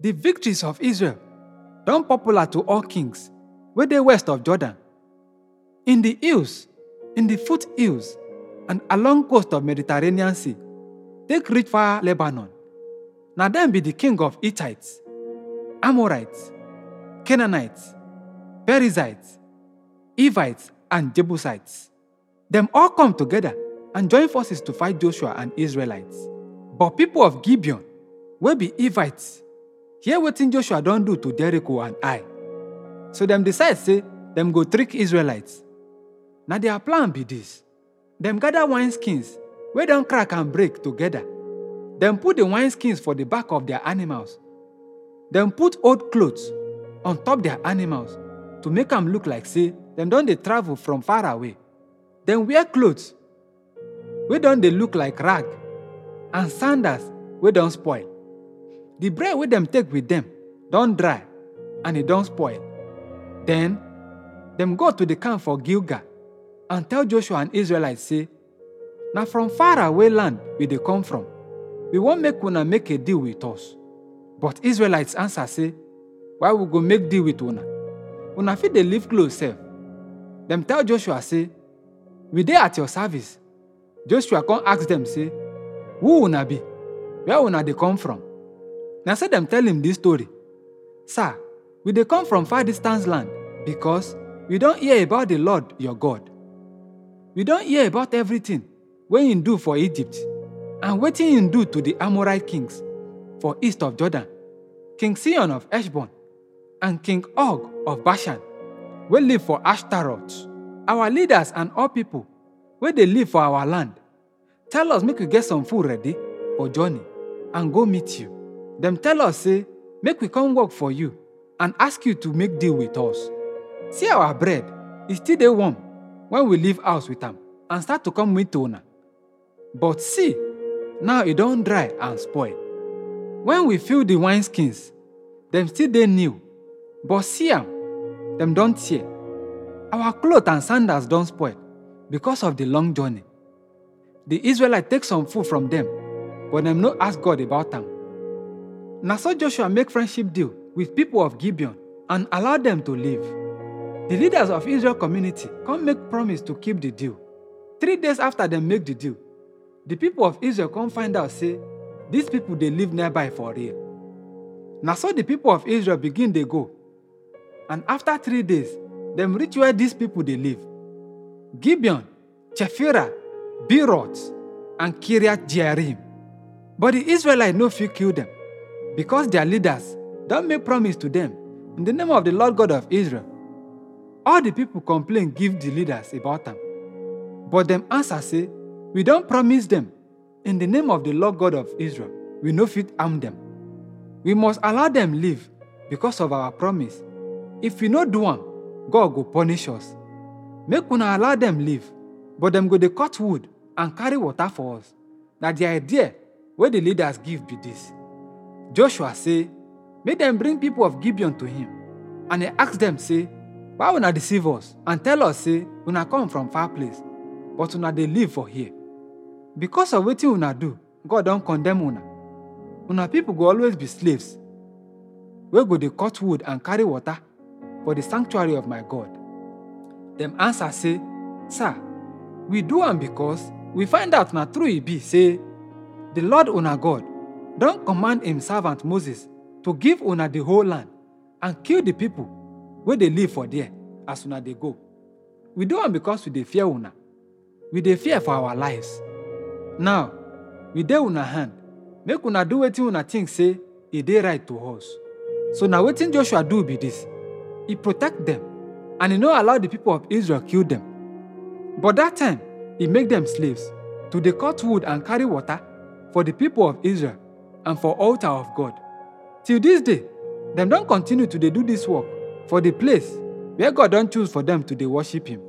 The victories of Israel don popular to all kings wey dey west of Jordan, in the hills, in the foothills, and along coast of Mediterranean Sea, take reach far Lebanon. Now dem be the king of Hittites, Amorites, Canaanites, Perizzites, Evites, and Jebusites. Them all come together and join forces to fight Joshua and Israelites. But people of Gibeon, will be Hivites, hear wetin Joshua don do to Jericho and Ai. So dem decide say dem go trick Israelites. Na their plan be this. Dem gather wineskins wey don crack and break together. Dem put the wine skins for the back of their animals. Dem put old clothes on top their animals to make am look like say dem don dey travel from far away. Dem wear clothes wey don dey look like rag and sandals wey don spoil. The bread wey dem take with dem don dry and e don spoil. Then dem go to the camp for Gilgal and tell Joshua and Israelites say, Na from far away land we dey come from. We wan make una make a deal with us. But Israelites answer say, Why we go make deal with una? Una fit dey live close sef. Dem tell Joshua say, We dey at your service. Joshua come ask dem say, Who una be? Where una dey come from? Na so dem tell him dis story. Sir, we dey come from far distance land because we don hear about the Lord your God. We don hear about everything wey him do for Egypt and wetin him do to the Amorite kings for east of Jordan, King Sihon of Heshbon and King Og of Bashan wey live for Ashtaroth. Our leaders and all people wey dey live for our land tell us make we get some food ready for journey and go meet you. Dem tell us say make we come work for you and ask you to make deal with us. See our bread, e still dey warm when we leave house with am and start to come meet una. But see, now e don dry and spoil. When we fill the wineskins, dem still dey new, but see am, dem don tear. Our cloth and sandals don spoil because of the long journey. The Israelites take some food from dem, but dem no ask God about am. Na so Joshua make friendship deal with people of Gibeon and allow them to live. The leaders of Israel community come make promise to keep the deal. Three days after dem make the deal, the people of Israel come find out say these people they live nearby for real. Na so the people of Israel begin they go. And after three days, them reach where these people they live. Gibeon, Chephira, Beeroth, and Kiriath Jearim. But the Israelites no fit kill them because their leaders don't make promise to them in the name of the Lord God of Israel. All the people complain give the leaders about am. But them answer say, We don't promise them in the name of the Lord God of Israel. We no fit harm them. We must allow them live because of our promise. If we no do am, God go punish us. Make una allow them live, but them go dey cut wood and carry water for us. Na the idea wey the leaders give be this. Joshua say, make dem bring people of Gibeon to him. And he ask dem say, why una deceive us and tell us say una come from far place, but una dey live for here? Because of wetin una do, God don condemn una. Una people go always be slaves wey go dey cut wood and carry water for the sanctuary of my God. Dem answer say, Sir, we do am because we find out na true e be say the Lord una God don command him servant Moses to give una the whole land and kill the people wey dey live for there as una dey go. We do am because we dey fear una. We dey fear for our lives. Now, we dey una hand. Make una do wetin una think say e dey right to us. So na wetin Joshua do be this. He protect them and he no allow the people of Israel kill them. But that time, he make them slaves to dey cut wood and carry water for the people of Israel and for altar of God. Till this day, them don't continue to dey do this work for the place where God don't choose for them to dey worship him.